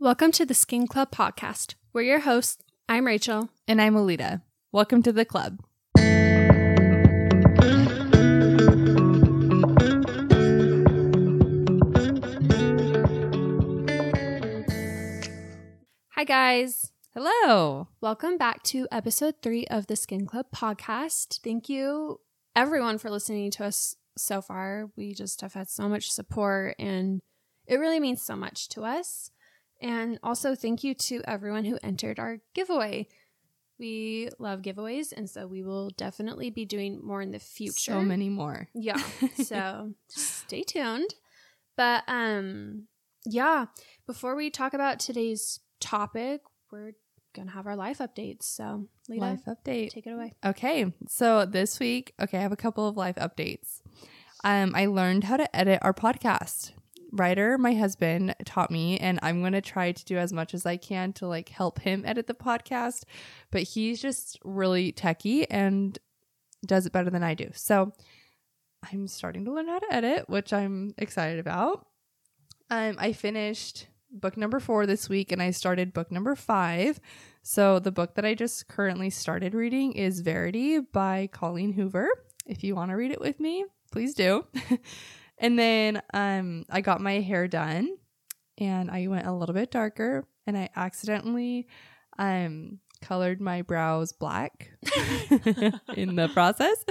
Welcome to the Skin Club podcast. We're your hosts. I'm Rachel. And I'm Alita. Welcome to the club. Hi, guys. Hello. Welcome back to episode three of the Skin Club podcast. Thank you, everyone, for listening to us so far. We just have had so much support, and it really means so much to us. And also, thank you to everyone who entered our giveaway. We love giveaways, and so we will definitely be doing more in the future. So many more. Yeah. So stay tuned. But um yeah, before we talk about today's topic, we're gonna have our life updates. So Lita, Life update. take it away. Okay. So this week, okay, I have a couple of life updates. Um, I learned how to edit our podcast. Ryder, my husband, taught me, and I'm gonna try to do as much as I can to like help him edit the podcast. But he's just really techie and does it better than I do. So I'm starting to learn how to edit, which I'm excited about. Um, I finished book number four this week, and I started book number five. So the book that I just currently started reading is Verity by Colleen Hoover. If you want to read it with me, please do. and then um I got my hair done and I went a little bit darker and I accidentally um colored my brows black in the process.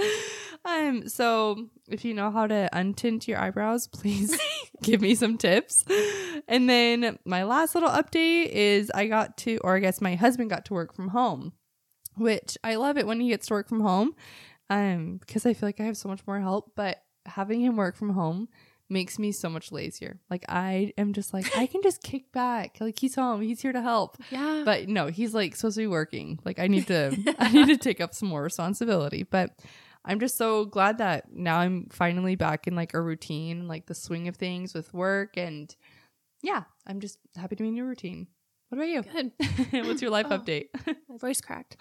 Um so if you know how to untint your eyebrows, please give me some tips. And then my last little update is I got to or I guess my husband got to work from home, which I love it when he gets to work from home. Um because I feel like I have so much more help, but having him work from home makes me so much lazier. Like I am just like I can just kick back. Like he's home, he's here to help. Yeah. But no, he's like supposed to be working. Like I need to I need to take up some more responsibility. But I'm just so glad that now I'm finally back in like a routine, like the swing of things with work and yeah, I'm just happy to be in your routine. What about you? Good. What's your life Oh. update? My voice cracked.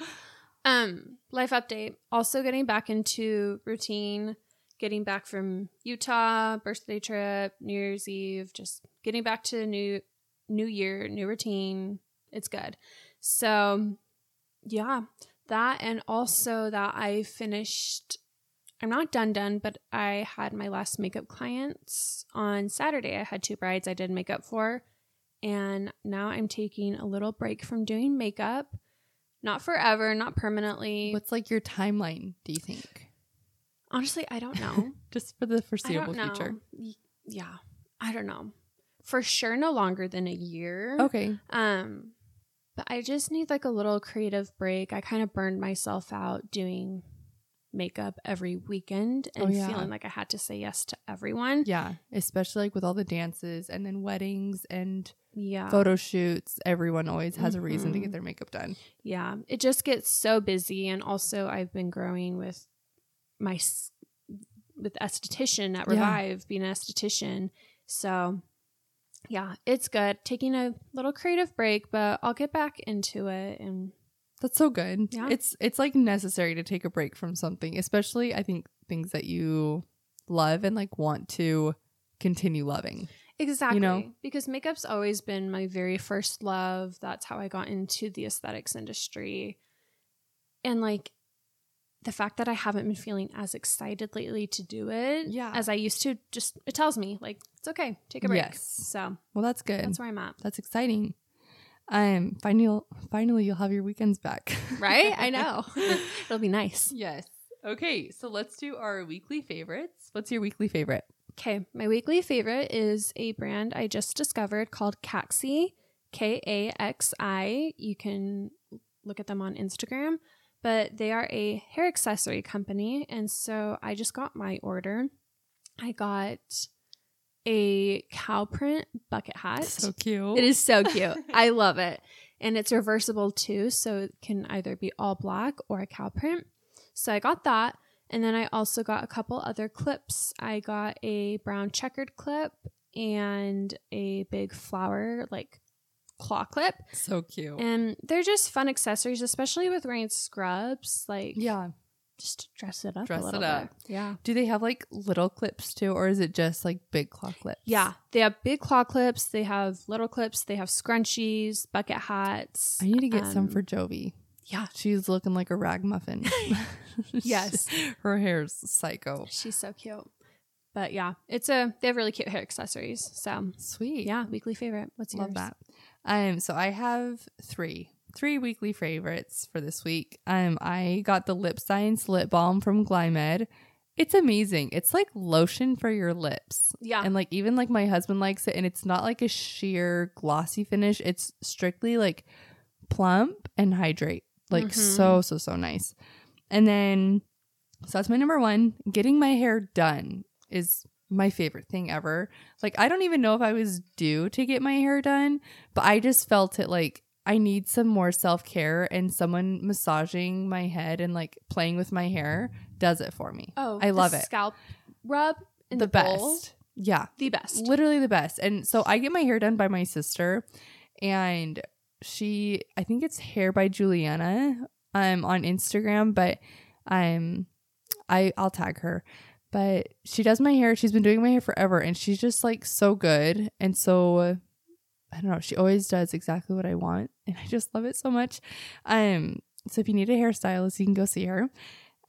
Um, life update. Also getting back into routine, getting back from Utah, birthday trip, New Year's Eve, just getting back to new new year, new routine. It's good. So yeah, that and also that I finished I'm not done done, but I had my last makeup clients on Saturday. I had two brides I did makeup for. And now I'm taking a little break from doing makeup. Not forever, not permanently. What's like your timeline, do you think? Honestly, I don't know. Just for the foreseeable future. Y- Yeah, I don't know. For sure, no longer than a year. Okay. Um, but I just need like a little creative break. I kind of burned myself out doing makeup every weekend Oh, and yeah. feeling like I had to say yes to everyone. Yeah, especially like with all the dances and then weddings and Yeah. photo shoots. Everyone always has a reason to get their makeup done. Yeah, it just gets so busy, and also I've been growing with my with esthetician at Yeah. Revive, being an esthetician. So, yeah, it's good. Taking a little creative break, but I'll get back into it. And That's so good. Yeah. It's it's like necessary to take a break from something, especially I think things that you love and like want to continue loving. exactly because makeup's always been my very first love. That's how I got into the aesthetics industry, and like. The fact that I haven't been feeling as excited lately to do it Yeah. as I used to just it tells me like it's okay, take a break. Yes. So Well, that's good. that's where I'm at. That's exciting. Um finally finally you'll have your weekends back. Right? I know. It'll be nice. yes. Okay, so let's do our weekly favorites. What's your weekly favorite? Okay, my weekly favorite is a brand I just discovered called Caxi, K A X I. You can look at them on Instagram, but they are a hair accessory company. And so I just got my order. I got a cow print bucket hat. So cute. It is so cute. I love it. And it's reversible too, so it can either be all black or a cow print. So I got that. And then I also got a couple other clips. I got a brown checkered clip and a big flower like claw clip. So cute. And they're just fun accessories, especially with wearing scrubs. Like yeah. just dress it up Dress a little it up. bit. Yeah. Do they have like little clips too, or is it just like big claw clips? Yeah. They have big claw clips, they have little clips, they have scrunchies, bucket hats. I need to get some Um, for Jovi. Yeah. She's looking like a ragamuffin. Yes. her hair's psycho. She's so cute. But yeah, it's a they have really cute hair accessories. So Sweet. yeah, weekly favorite. What's Love yours? that. Um, so I have three, three weekly favorites for this week. Um, I got the Lip Science lip balm from Glymed. It's amazing. It's like lotion for your lips. Yeah. And like even like my husband likes it and it's not like a sheer glossy finish. It's strictly like plump and hydrate. Like Mhm. so so so nice. And then so that's my number 1. Getting my hair done is my favorite thing ever. Like I don't even know if I was due to get my hair done, but I just felt it like I need some more self-care and someone massaging my head and like playing with my hair does it for me. oh, I love it. Scalp rub in the, the, bowl. best. Yeah. The best. Literally the best. And so I get my hair done by my sister and she I think it's hair by Juliana um on Instagram, but um I I'll tag her. But she does my hair. She's been doing my hair forever and she's just like so good and so I don't know, she always does exactly what I want and I just love it so much. Um so if you need a hairstylist, you can go see her.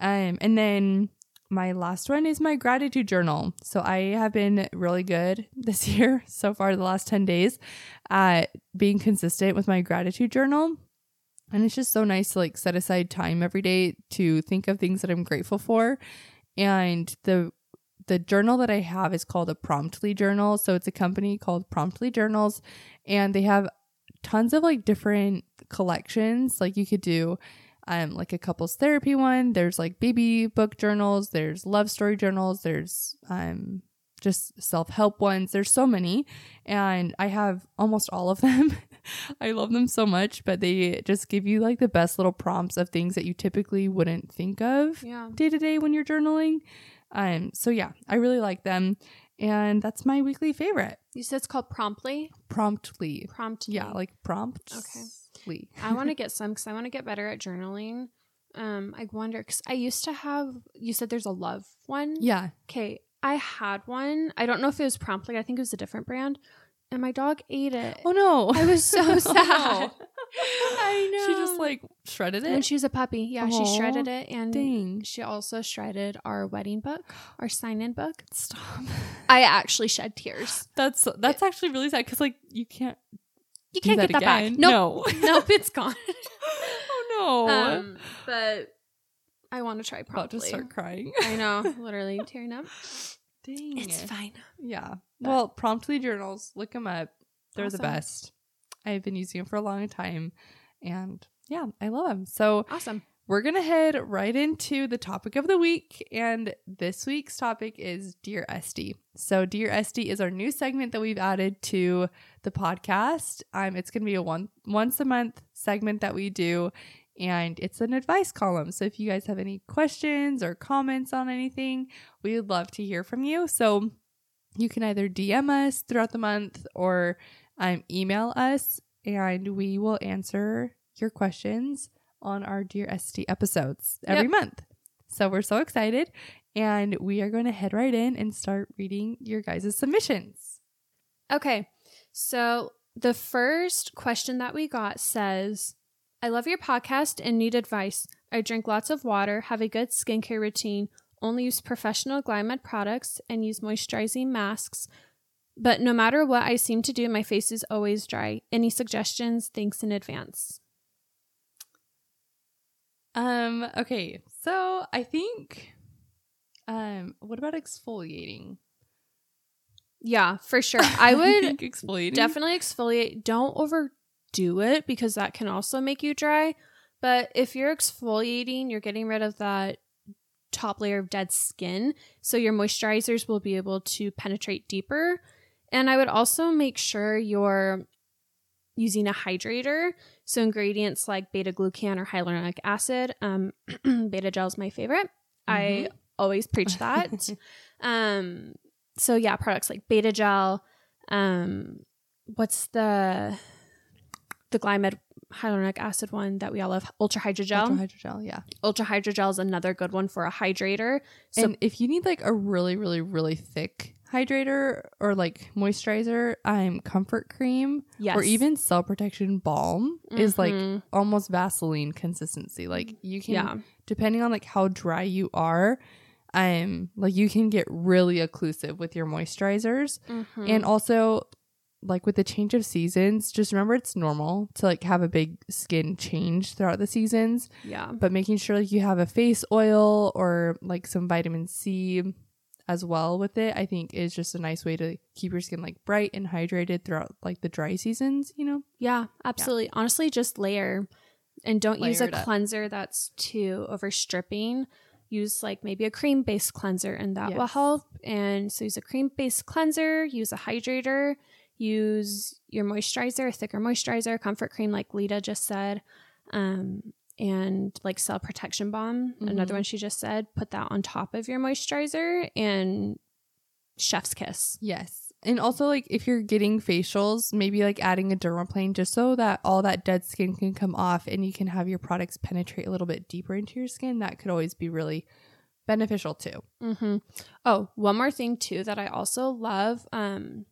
Um and then my last one is my gratitude journal. So I have been really good this year so far, the last 10 days, at being consistent with my gratitude journal. And it's just so nice to like set aside time every day to think of things that I'm grateful for. And the the journal that I have is called a Promptly journal. So it's a company called Promptly Journals and they have tons of like different collections. Like you could do um like a couples therapy one there's like baby book journals there's love story journals there's um just self-help ones there's so many and i have almost all of them i love them so much but they just give you like the best little prompts of things that you typically wouldn't think of day to day when you're journaling um so yeah i really like them and that's my weekly favorite You said it's called Promptly. promptly Promptly. yeah like prompt Okay. okay I want to get some because I want to get better at journaling. Um, I wonder because I used to have. You said there's a love one. yeah Okay, I had one. I don't know if it was Promptly. I think it was a different brand, and my dog ate it. oh no I was so Oh, sad. no. I know. She just like shredded when it. she was a puppy. Yeah, she shredded it, and Dang. she also shredded our wedding book, our sign-in book. Stop. I actually shed tears. That's that's actually really sad because like you can't. You can't get that back. again. Nope. No. nope, it's gone. oh no. Um, but I want to try about to start crying. I know, literally tearing up. Dang. It's fine. Yeah. But- Well, promptly journals. Look them up. They're the best. I've been using them for a long time, and yeah, I love them. So Awesome. we're gonna head right into the topic of the week, and this week's topic is Dear Esty. So Dear Esty is our new segment that we've added to the podcast. Um, it's gonna be a one once a month segment that we do, and it's an advice column. So if you guys have any questions or comments on anything, we would love to hear from you. So you can either DM us throughout the month or um, email us, and we will answer your questions on our Dear Esty episodes every Yep. month. So we're so excited, and we are going to head right in and start reading your guys' submissions. Okay. So the first question that we got says, I love your podcast and need advice. I drink lots of water, have a good skincare routine, only use professional Glymed products, and use moisturizing masks. But no matter what I seem to do, my face is always dry. Any suggestions? Thanks in advance. Um. Okay. So I think. Um. What about exfoliating? Yeah, for sure. I would exfoliating. definitely exfoliate. Don't overdo it because that can also make you dry. But if you're exfoliating, you're getting rid of that top layer of dead skin. So your moisturizers will be able to penetrate deeper. And I would also make sure you're using a hydrator. So ingredients like beta glucan or hyaluronic acid. Um, beta gel is my favorite. I always preach that. um, so yeah, products like beta gel. Um, what's the the Glymed hyaluronic acid one that we all love, Ultra Hydrogel. Ultra hydrogel, yeah. Ultra Hydrogel is another good one for a hydrator. So and if you need like a really, really, really thick hydrator or like moisturizer, I'm comfort cream yes, or even cell protection balm is like Mhm. almost Vaseline consistency. Like you can yeah, depending on like how dry you are, um like you can get really occlusive with your moisturizers. Mhm. And also like with the change of seasons, just remember it's normal to like have a big skin change throughout the seasons, yeah, but making sure like you have a face oil or like some vitamin C as well with it, I think is just a nice way to keep your skin like bright and hydrated throughout like the dry seasons, you know? yeah, absolutely. Honestly, just layer, and don't use a it up. cleanser that's too overstripping. Use like maybe a cream based cleanser, and that will help. And so use a cream based cleanser. Use a hydrator. Use your moisturizer, a thicker moisturizer, comfort cream, like Lita just said. Um, and like cell protection balm, another Mhm. one she just said, put that on top of your moisturizer and chef's kiss. Yes. And also like if you're getting facials, maybe like adding a dermaplane just so that all that dead skin can come off and you can have your products penetrate a little bit deeper into your skin. That could always be really beneficial too. Mm-hmm. Oh, one more thing too that I also love. Um,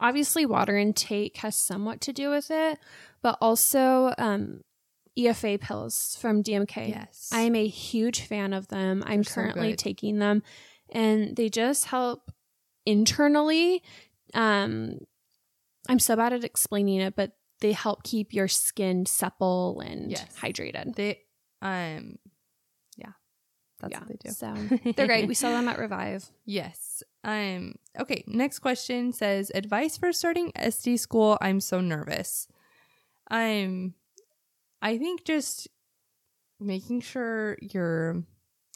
obviously, water intake has somewhat to do with it, but also um, EFA pills from DMK. Yes. I am a huge fan of them. I'm They're so currently good. taking them, and they just help internally. Um, I'm so bad at explaining it, but they help keep your skin supple and Yes. hydrated. they um. That's yeah, what they do. so they're great. We saw them at Revive. Yes. Um okay, next question says advice for starting Esty school. I'm so nervous. I'm I think just making sure you're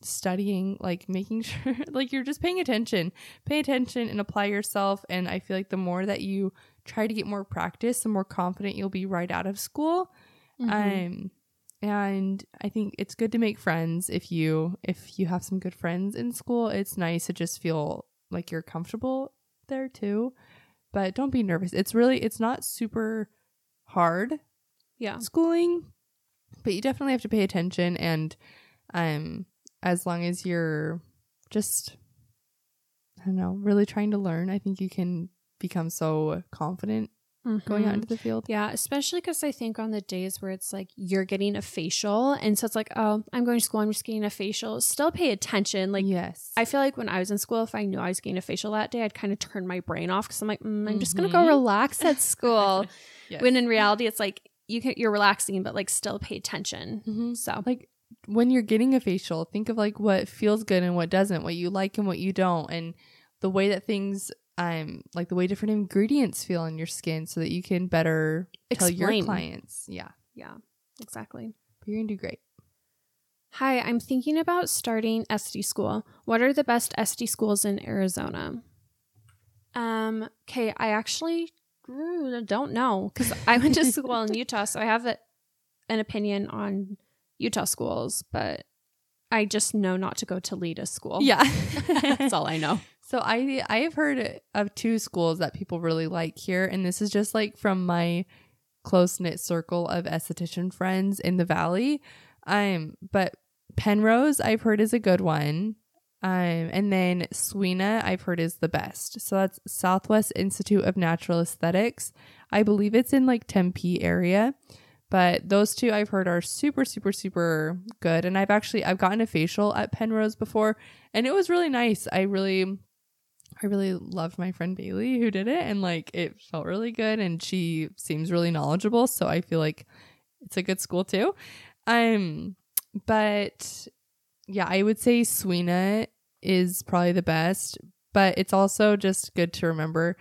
studying, like making sure like you're just paying attention. Pay attention and apply yourself and I feel like the more that you try to get more practice, the more confident you'll be right out of school. Mhm. Um and I think it's good to make friends if you if you have some good friends in school. It's nice to just feel like you're comfortable there too. But don't be nervous. It's really it's not super hard yeah. schooling, but you definitely have to pay attention and um as long as you're just I don't know, really trying to learn, I think you can become so confident going out Mhm. into the field. Yeah, especially because I think on the days where it's like you're getting a facial, and so it's like, oh, I'm going to school, I'm just getting a facial. Still pay attention. Like, yes. I feel like when I was in school, if I knew I was getting a facial that day, I'd kind of turn my brain off because I'm like, mm, I'm just gonna go Mhm. relax at school. Yes. When in reality, it's like you can you're relaxing, but like still pay attention. Mhm. So like when you're getting a facial think of like what feels good and what doesn't what you like and what you don't and the way that things um like the way different ingredients feel on your skin so that you can better tell your clients yeah yeah, exactly. but you're gonna do great Hi, I'm thinking about starting Esty school. What are the best Esty schools in Arizona? Um, okay, I actually mm, don't know because I went to school in Utah, so I have a, an opinion on Utah schools, but I just know not to go to Lita school. yeah that's all I know. so i i have heard of two schools that people really like here and this is just like from my close-knit circle of esthetician friends in the valley. Um but penrose i've heard is a good one. Um and then Swina i've heard is the best. So that's southwest institute of natural aesthetics. I believe it's in like tempe area but those two i've heard are super super super good. And i've actually i've gotten a facial at penrose before and it was really nice. I really I really loved my friend Bailey who did it and like it felt really good and she seems really knowledgeable so I feel like it's a good school too. Um but yeah, I would say Swina is probably the best, but it's also just good to remember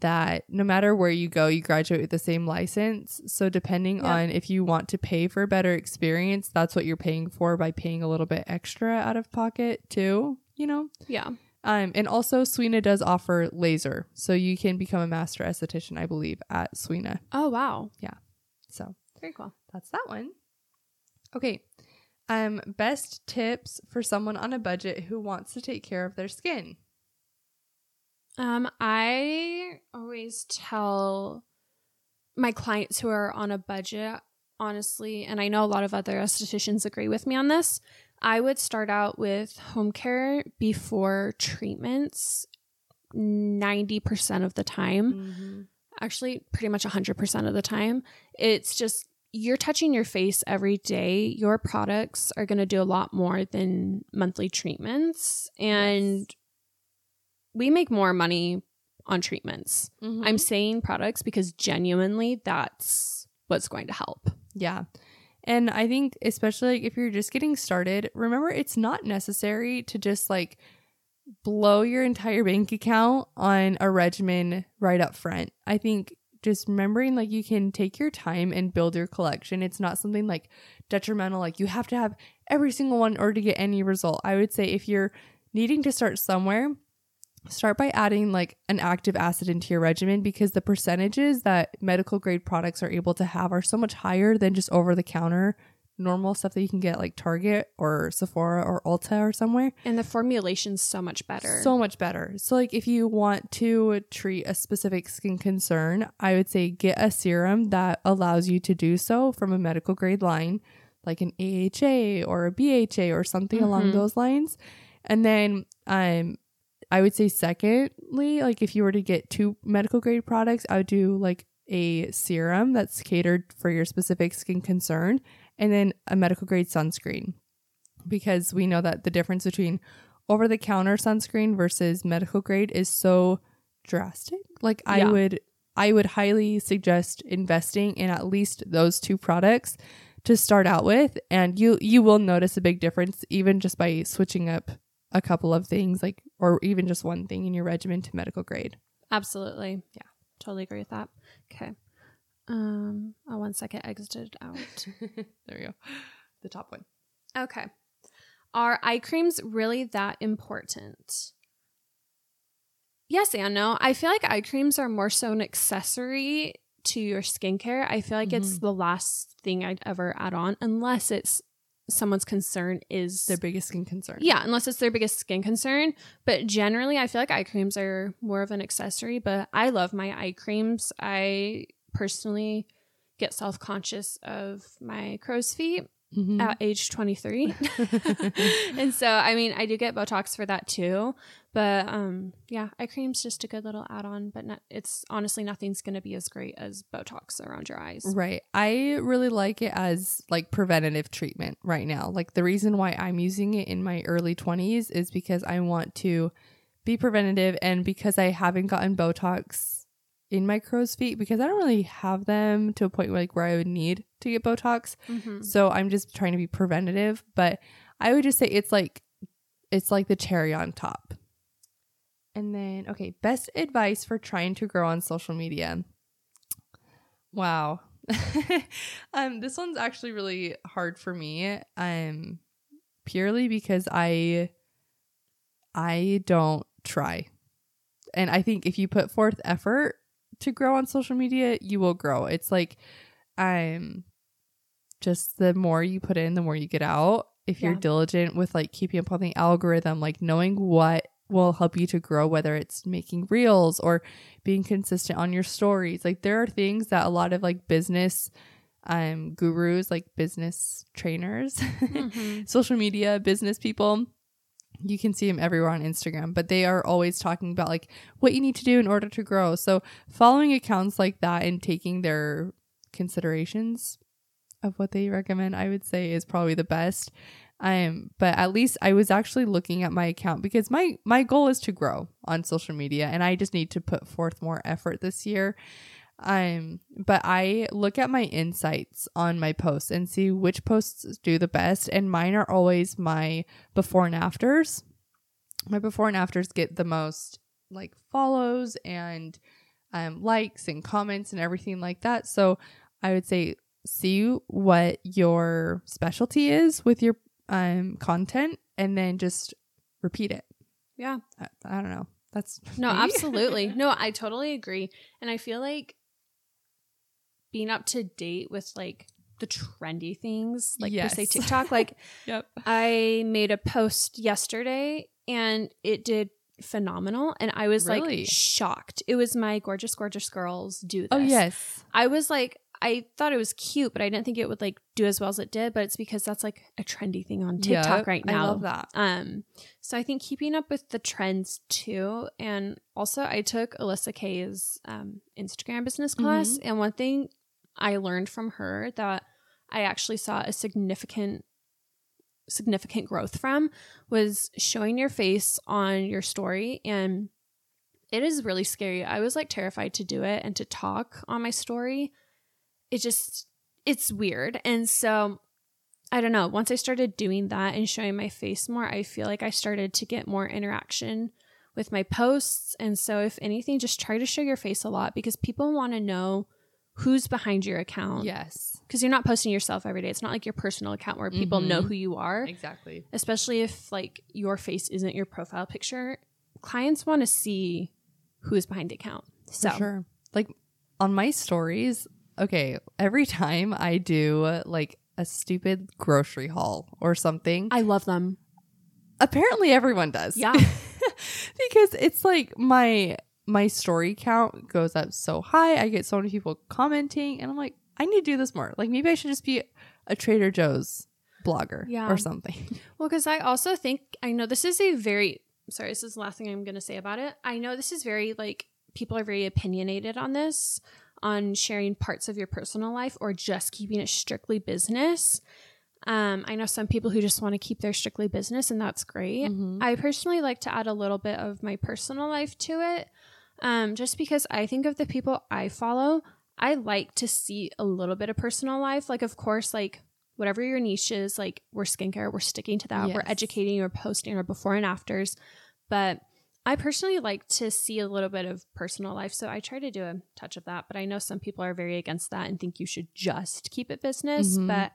that no matter where you go, you graduate with the same license. So depending Yeah. on if you want to pay for a better experience, that's what you're paying for by paying a little bit extra out of pocket too, you know? Yeah. Um, and also Swina does offer laser, so you can become a master esthetician, I believe, at Swina. Oh wow, Yeah, So very cool. that's that one. Okay. Um, best tips for someone on a budget who wants to take care of their skin. Um, I always tell my clients who are on a budget honestly, and I know a lot of other estheticians agree with me on this, I would start out with home care before treatments 90% of the time. Mm-hmm. Actually, pretty much 100% of the time. It's just you're touching your face every day. Your products are going to do a lot more than monthly treatments. And Yes. we make more money on treatments. Mm-hmm. I'm saying products because genuinely that's what's going to help. Yeah. And I think, especially like if you're just getting started, remember it's not necessary to just like blow your entire bank account on a regimen right up front. I think just remembering like you can take your time and build your collection. It's not something like detrimental, like you have to have every single one in order to get any result. I would say if you're needing to start somewhere, start by adding like an active acid into your regimen because the percentages that medical grade products are able to have are so much higher than just over the counter normal stuff that you can get like Target or Sephora or Ulta or somewhere. And the formulation's so much better. So much better. So like if you want to treat a specific skin concern, I would say get a serum that allows you to do so from a medical grade line, like an AHA or a BHA or something along Mhm. those lines. And then um I would say secondly, like if you were to get two medical grade products, I would do like a serum that's catered for your specific skin concern and then a medical grade sunscreen. Because we know that the difference between over the counter sunscreen versus medical grade is so drastic. Like I Yeah. would I would highly suggest investing in at least those two products to start out with and you you will notice a big difference even just by switching up a couple of things like or even just one thing in your regimen to medical grade. Absolutely. Yeah. Totally agree with that. Okay. Um, oh, one second, exited out. there we go. The top one. Okay. Are eye creams really that important? Yes and no. I feel like eye creams are more so an accessory to your skincare. I feel like it's the last thing I'd ever add on unless it's someone's concern is Their biggest skin concern. yeah, unless it's their biggest skin concern. But generally, I feel like eye creams are more of an accessory. But I love my eye creams. I personally get self conscious of my crow's feet Mhm. at age 23. and so, I mean, I do get Botox for that too. But um, yeah, eye cream's just a good little add on. But not, it's honestly nothing's going to be as great as Botox around your eyes. Right. I really like it as like preventative treatment right now. Like the reason why I'm using it in my early 20s is because I want to be preventative and because I haven't gotten Botox in my crow's feet because I don't really have them to a point where like where I would need to get Botox. Mhm. So I'm just trying to be preventative, but I would just say it's like it's like the cherry on top. And then okay, best advice for trying to grow on social media. Wow. um this one's actually really hard for me. Um purely because I I don't try. And I think if you put forth effort to grow on social media, you will grow. It's like um just the more you put in, the more you get out. If you're diligent with like keeping up on the algorithm, like knowing what will help you to grow, whether it's making reels or being consistent on your stories. Like there are things that a lot of like business um gurus, like business trainers, Mhm. social media business people you can see them everywhere on Instagram, but they are always talking about like what you need to do in order to grow. So, following accounts like that and taking their considerations of what they recommend, I would say is probably the best. Um, but at least I was actually looking at my account because my my goal is to grow on social media and I just need to put forth more effort this year. Um, but I look at my insights on my posts and see which posts do the best, and mine are always my before and afters. My before and afters get the most like follows and um, likes and comments and everything like that. So I would say see what your specialty is with your um, content and then just repeat it. Yeah. I, I don't know. That's No, absolutely. No, I totally agree. And I feel like being up to date with like the trendy things, like per se TikTok, like yep. I made a post yesterday and it did phenomenal. And I was Really? like shocked. It was my gorgeous, gorgeous girls do this. Oh yes. I was like, I thought it was cute, but I didn't think it would like do as well as it did. But it's because that's like a trendy thing on TikTok Yeah, right I now. love that. Um, so I think keeping up with the trends too, and also I took Alyssa Kay's um, Instagram business class, Mm-hmm. and one thing I learned from her that I actually saw a significant significant growth from was showing your face on your story and it is really scary. I was like terrified to do it and to talk on my story. It just it's weird. And so I don't know, once I started doing that and showing my face more, I feel like I started to get more interaction with my posts. And so if anything, just try to show your face a lot because people want to know who's behind your account. Yes. Because you're not posting yourself every day. It's not like your personal account where people Mhm. know who you are Exactly. especially if like your face isn't your profile picture clients want to see who is behind the account so For sure. Like on my stories, okay, every time I do like a stupid grocery haul or something, i love them apparently everyone does. Yeah. because it's like my my story count goes up so high. I get so many people commenting and I'm like, I need to do this more. Like maybe I should just be a Trader Joe's blogger Yeah. or something. well because i also think i know this is a very sorry this is the last thing i'm going to say about it i know this is very like people are very opinionated on this on sharing parts of your personal life or just keeping it strictly business um, i know some people who just want to keep their strictly business and that's great Mhm. I personally like to add a little bit of my personal life to it, um, just because I think of the people I follow, I like to see a little bit of personal life. Like, of course, like whatever your niche is, like we're skincare, we're sticking to that, we're educating, we're posting or before and afters. But I personally like to see a little bit of personal life, so I try to do a touch of that. But I know some people are very against that and think you should just keep it business, Mhm. but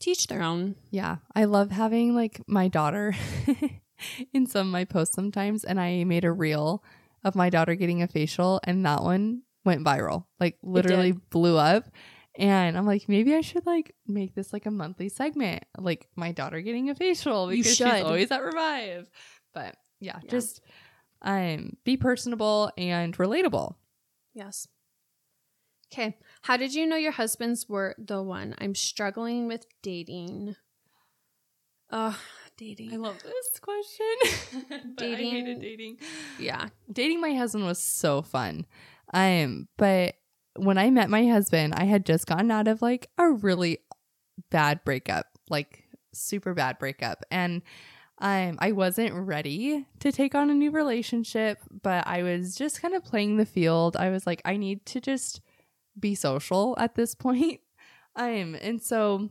teach their own. Yeah, I love having like my daughter in some of my posts sometimes, and I made a reel of my daughter getting a facial, and that one went viral, like literally blew up. And I'm like, maybe I should like make this like a monthly segment, like my daughter getting a facial because she's always at Revive. But yeah, Yeah. just um be personable and relatable. Yes. Okay. How did you know your husbands were the one? I'm struggling with dating. Oh, dating. I love this question. But I Dating- hated dating. yeah. dating my husband was so fun. Um, but when I met my husband, I had just gotten out of like a really bad breakup, like super bad breakup. And um, I wasn't ready to take on a new relationship, but I was just kind of playing the field. I was like, I need to just be social at this point. Um, and so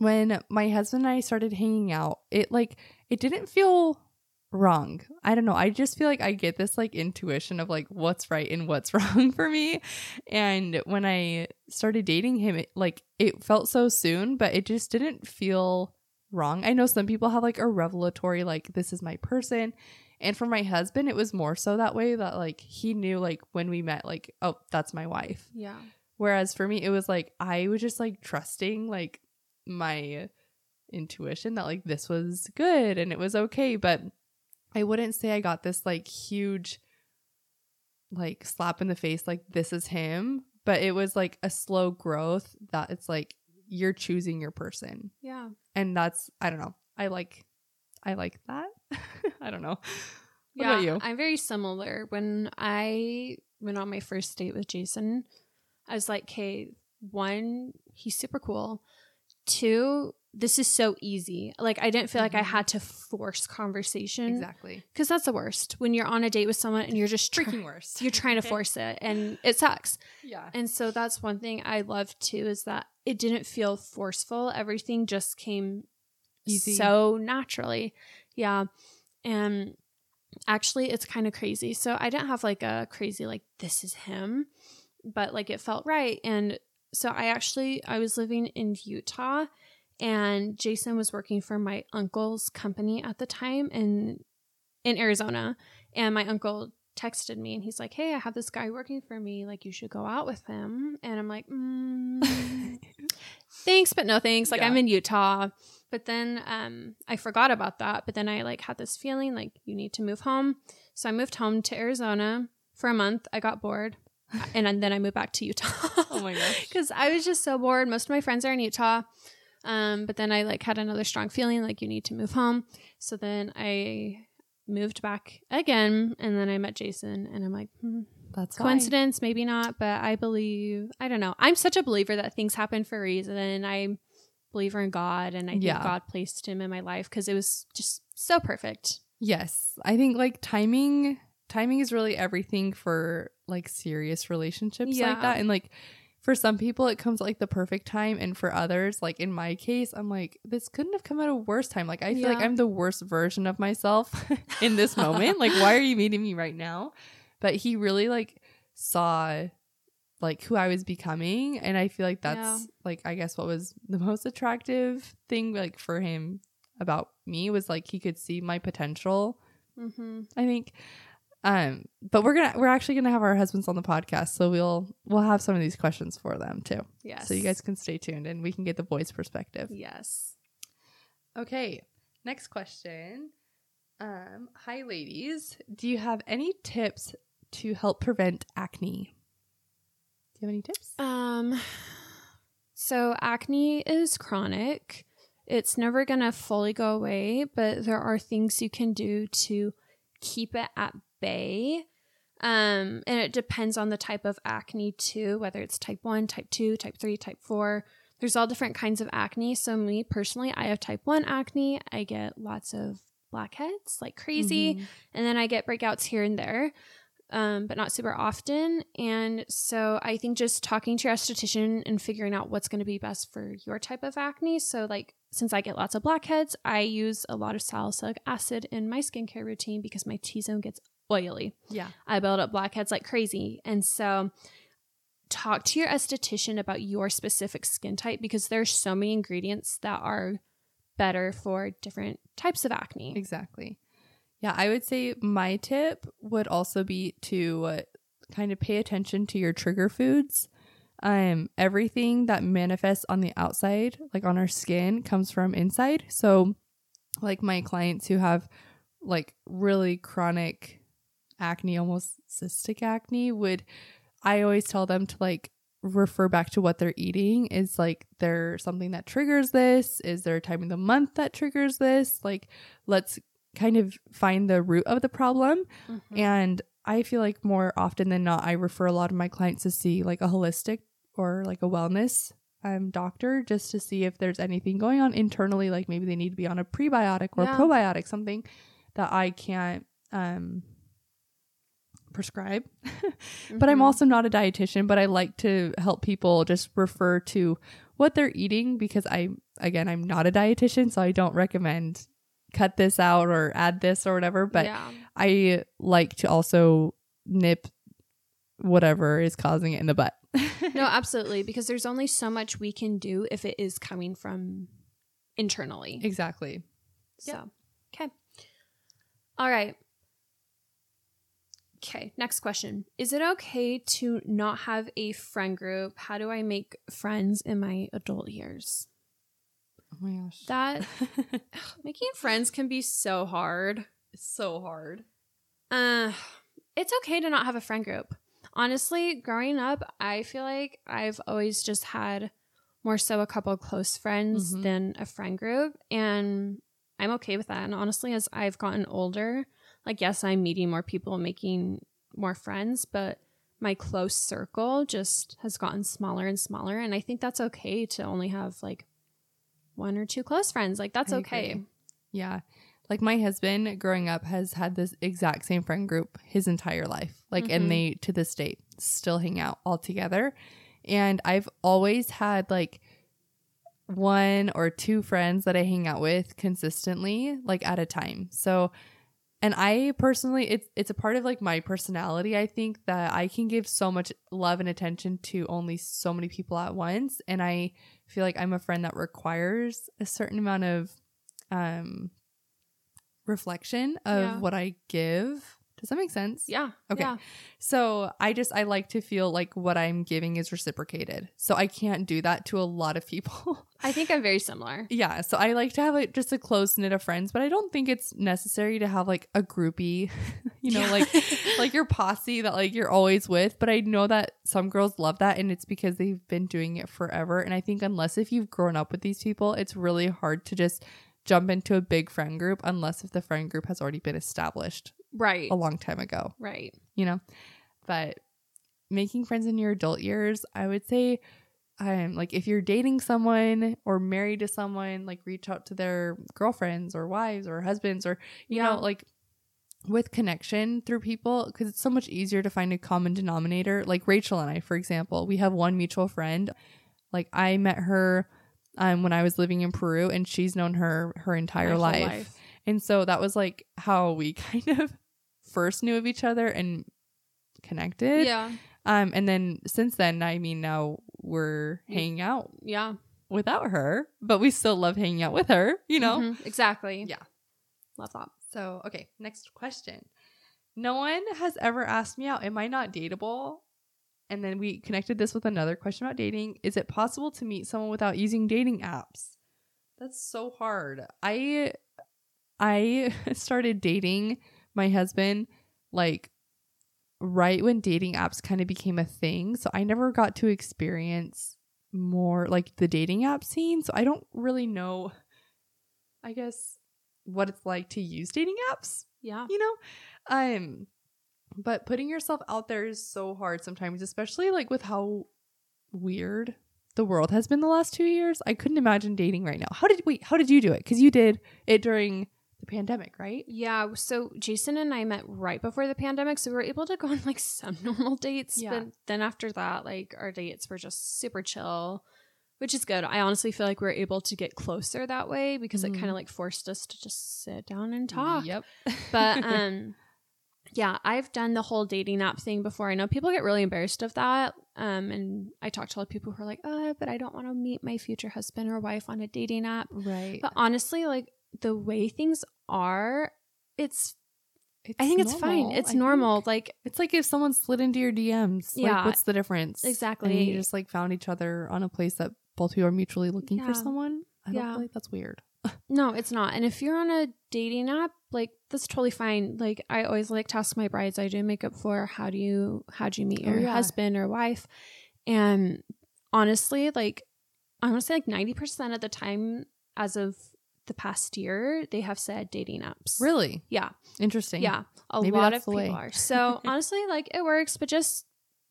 when my husband and I started hanging out, it like it didn't feel wrong. I don't know. I just feel like I get this like intuition of like what's right and what's wrong for me. And when I started dating him, it, like it felt so soon, but it just didn't feel wrong. I know some people have like a revelatory like this is my person. And for my husband, it was more so that way that like he knew like when we met like oh, that's my wife. Yeah. Whereas for me, it was like I was just like trusting like my intuition that like this was good and it was okay. But I wouldn't say I got this like huge like slap in the face, like this is him. But it was like a slow growth that it's like you're choosing your person. Yeah. And that's, I don't know. I like, I like that. I don't know. What yeah. about you? I'm very similar. When I went on my first date with Jason, I was like, okay, one, he's super cool. Two, this is so easy. Like, I didn't feel like I Mhm. had to force conversation. Exactly. Because that's the worst. When you're on a date with someone and you're just try- Freaking worse. you're trying to force it and it sucks. Yeah. And so that's one thing I love too is that it didn't feel forceful. Everything just came Easy. so naturally. Yeah. And actually it's kind of crazy. So I didn't have like a crazy like this is him, but like it felt right and so I actually I was living in Utah and Jason was working for my uncle's company at the time in in Arizona and my uncle texted me and he's like, "Hey, I have this guy working for me. Like, you should go out with him." And I'm like, mm, "Thanks, but no thanks. Like, Yeah. I'm in Utah." But then um, I forgot about that. But then I like had this feeling like you need to move home. So I moved home to Arizona for a month. I got bored. and then I moved back to Utah. Oh my gosh. because I was just so bored. Most of my friends are in Utah. Um, but then I like had another strong feeling like you need to move home. So then I moved back again, and then I met Jason, and I'm like, hmm, That's why. coincidence, maybe not, but I believe. I don't know. I'm such a believer that things happen for a reason, and I believer in God, and I think Yeah. God placed him in my life because it was just so perfect. Yes. I think like timing timing is really everything for like serious relationships Yeah. like that. And like for some people it comes at, like the perfect time and for others, like in my case, I'm like, this couldn't have come at a worse time. Like I feel like I'm the worst version of myself in this moment. like why are you meeting me right now? But he really like saw like who I was becoming and I feel like that's Yeah. like I guess what was the most attractive thing like for him about me was like he could see my potential Mm-hmm. I think. Um, but we're gonna we're actually gonna have our husbands on the podcast, so we'll we'll have some of these questions for them too. Yes. So you guys can stay tuned and we can get the boys' perspective. Yes. Okay, next question. Um, hi ladies, do you have any tips to help prevent acne? Do you have any tips? Um, so acne is chronic. It's never gonna fully go away, but there are things you can do to keep it at bay. Um, and it depends on the type of acne too, whether it's type one, type two, type three, type four. There's all different kinds of acne. So me personally, I have type one acne. I get lots of blackheads like crazy Mhm. and then I get breakouts here and there, um, but not super often. And so I think just talking to your esthetician and figuring out what's going to be best for your type of acne. So, like, since I get lots of blackheads, I use a lot of salicylic acid in my skincare routine because my T zone gets oily. Yeah. I build up blackheads like crazy. And so talk to your esthetician about your specific skin type because there's so many ingredients that are better for different types of acne. Exactly. Yeah, I would say my tip would also be to uh, kind of pay attention to your trigger foods. Um, everything that manifests on the outside, like on our skin, comes from inside. So, like my clients who have like really chronic acne, almost cystic acne, would I always tell them to like refer back to what they're eating. Is like there something that triggers this? Is there a time of the month that triggers this? Like, let's kind of find the root of the problem. Mhm. And I feel like more often than not, I refer a lot of my clients to see like a holistic or like a wellness um, doctor just to see if there's anything going on internally. Like maybe they need to be on a prebiotic or Yeah. probiotic, something that I can't um, prescribe. but I'm Mhm. also not a dietitian, but I like to help people just refer to what they're eating because I, again, I'm not a dietitian, so I don't recommend cut this out or add this or whatever. But yeah. I like to also nip whatever is causing it in the butt. no, absolutely, because there's only so much we can do if it is coming from internally. exactly. So, okay. All right. Okay, next question. Is it okay to not have a friend group? How do I make friends in my adult years? Oh my gosh. That making friends can be so hard. is so hard. Uh, it's okay to not have a friend group. Honestly, growing up, I feel like I've always just had more so a couple of close friends Mhm. than a friend group. And I'm okay with that. And honestly, as I've gotten older, like, yes, I'm meeting more people, making more friends, but my close circle just has gotten smaller and smaller. And I think that's okay to only have like one or two close friends. Like, that's I okay. agree. Yeah. Like my husband growing up has had this exact same friend group his entire life. Like, Mhm. and they to this date still hang out all together. And I've always had like one or two friends that I hang out with consistently, like at a time. So, and I personally, it's it's a part of like my personality. I think that I can give so much love and attention to only so many people at once, and I feel like I'm a friend that requires a certain amount of um reflection of Yeah. what I give Does that make sense? Yeah. Okay. Yeah. So I just I like to feel like what I'm giving is reciprocated. So I can't do that to a lot of people. I think I'm very similar. yeah. So I like to have like just a close knit of friends, but I don't think it's necessary to have like a groupie, you know, Yeah. like like your posse that like you're always with. But I know that some girls love that and it's because they've been doing it forever. And I think unless if you've grown up with these people, it's really hard to just jump into a big friend group unless if the friend group has already been established Right. a long time ago Right. you know but making friends in your adult years i would say um like if you're dating someone or married to someone like reach out to their girlfriends or wives or husbands or you Yeah. know like with connection through people because it's so much easier to find a common denominator like rachel and i for example we have one mutual friend like i met her um when i was living in peru and she's known her her entire whole life and so that was like how we kind of first knew of each other and connected. Yeah. Um and then since then, I mean now we're hanging out Yeah. without her, but we still love hanging out with her, you know? Mhm. Exactly. Yeah. Love that. So, okay, next question. No one has ever asked me out, am I not dateable? And then we connected this with another question about dating. Is it possible to meet someone without using dating apps? That's so hard. I I started dating my husband like right when dating apps kind of became a thing. So I never got to experience more like the dating app scene. So I don't really know I guess what it's like to use dating apps, Yeah. you know? Um but putting yourself out there is so hard sometimes, especially like with how weird the world has been the last 2 years. I couldn't imagine dating right now. How did wait, how did you do it? Cuz you did it during the pandemic, right? Yeah. So Jason and I met right before the pandemic. So we were able to go on like some normal dates. Yeah. But then after that, like our dates were just super chill, which is good. I honestly feel like we are able to get closer that way because it Mhm. kind of like forced us to just sit down and talk. Yep. But um yeah, I've done the whole dating app thing before. I know people get really embarrassed of that. Um and I talk to a lot of people who are like, "Uh, but I don't want to meet my future husband or wife on a dating app." right. But honestly, like the way things are, it's It's I think it's fine. It's I normal. think. Like It's like if someone slid into your DMs. Yeah. Like, what's the difference? Exactly. And you just like found each other on a place that both of you are mutually looking for someone. I don't Yeah. feel like that's weird. no, it's not. And if you're on a dating app, like that's totally fine. Like I always like to ask my brides I do makeup for, how do you how do you meet Oh, your yeah. husband or wife? And honestly, like I want to say like ninety percent of the time as of the past year, they have said dating apps. Really Yeah. interesting. Yeah. A Maybe lot of people way. are. So honestly, like it works, but just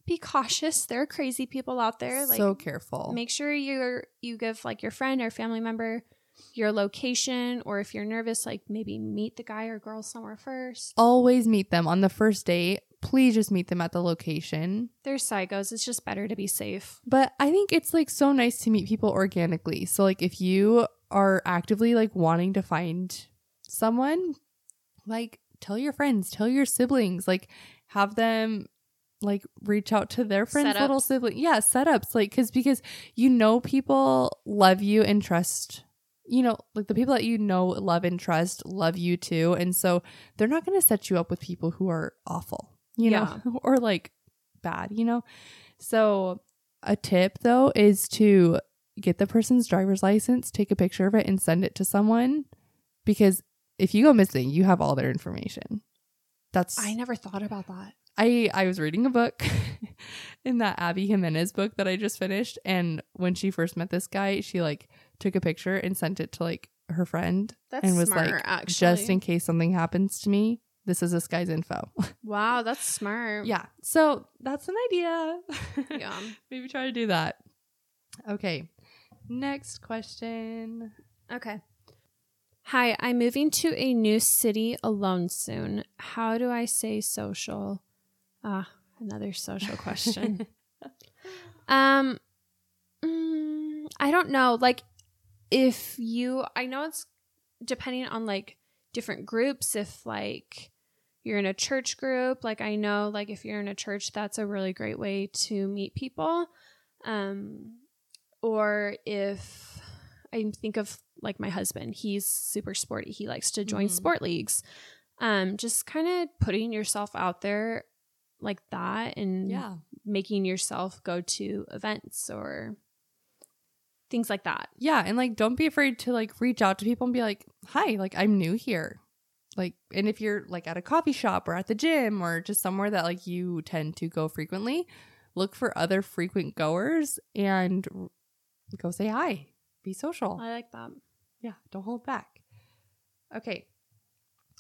be cautious. There are crazy people out there. Like so careful. make sure you're you give like your friend or family member your location or if you're nervous like maybe meet the guy or girl somewhere first Always meet them on the first date. Please just meet them at the location. they're psychos it's just better to be safe But I think it's like so nice to meet people organically. So like if you are actively like wanting to find someone, like tell your friends, tell your siblings, like have them like reach out to their friends little Setups. sibling. Yeah, setups like cuz because you know people love you and trust you know, like the people that you know love and trust love you too. And so they're not going to set you up with people who are awful, you know, or like bad, you know? So a tip though is to get the person's driver's license, take a picture of it, and send it to someone because if you go missing, you have all their information. That's i never thought about that I I was reading a book in that Abby Jimenez book that I just finished, and when she first met this guy, she like took a picture and sent it to like her friend that's and was smart like, actually just in case something happens to me, this is this guy's info. wow that's smart yeah, so that's an idea. yeah Maybe try to do that. Okay. Next question. okay hi i'm moving to a new city alone soon how do i say social ah another social question Um, mm, I don't know. Like, if you, I know it's depending on like different groups. If like you're in a church group, like I know, like if you're in a church, that's a really great way to meet people. Um, or if I think of like my husband, he's super sporty. He likes to join Mhm. sport leagues. Um, just kind of putting yourself out there like that and Yeah. making yourself go to events or things like that. Yeah, and like don't be afraid to like reach out to people and be like, "Hi, like I'm new here." Like and if you're like at a coffee shop or at the gym or just somewhere that like you tend to go frequently, look for other frequent goers and go say hi. Be social. I like that. Yeah, don't hold back. Okay.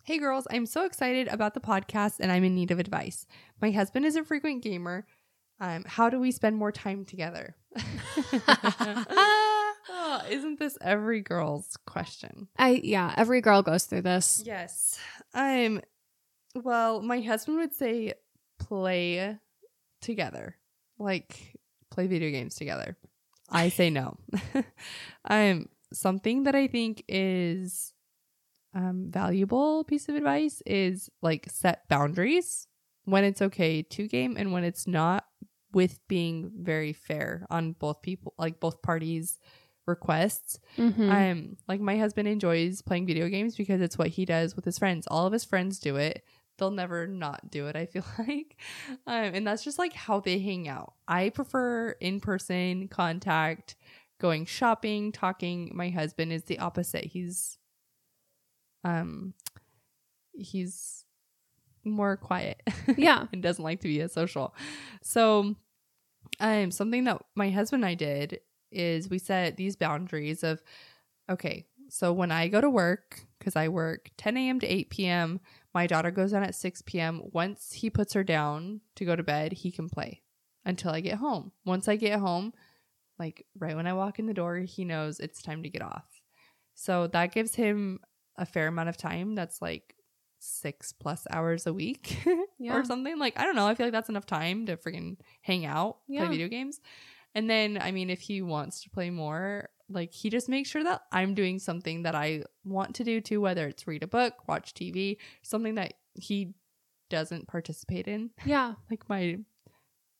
Hey girls, I'm so excited about the podcast and I'm in need of advice. My husband is a frequent gamer. Um, how do we spend more time together? Oh, isn't this every girl's question? I yeah, every girl goes through this. Yes. I'm well, my husband would say play together. Like play video games together. I say no. um something that I think is um valuable piece of advice is like set boundaries when it's okay to game and when it's not with being very fair on both people like both parties requests Mhm. um, like my husband enjoys playing video games because it's what he does with his friends. All of his friends do it. They'll never not do it, I feel like. Um, and that's just like how they hang out. I prefer in person contact, going shopping, talking. My husband is the opposite. He's um he's more quiet. Yeah. and doesn't like to be as social. So um something that my husband and I did is we set these boundaries of okay, so when I go to work, because I work 10 a.m. to 8 p.m., my daughter goes down at 6 p.m. Once he puts her down to go to bed, he can play until I get home. Once I get home, like right when I walk in the door, he knows it's time to get off. So that gives him a fair amount of time. That's like six plus hours a week Yeah. or something. Like, I don't know. I feel like that's enough time to freaking hang out, Yeah. play video games. And then, I mean, if he wants to play more, like, he just makes sure that I'm doing something that I want to do too, whether it's read a book, watch TV, something that he doesn't participate in, Yeah. like my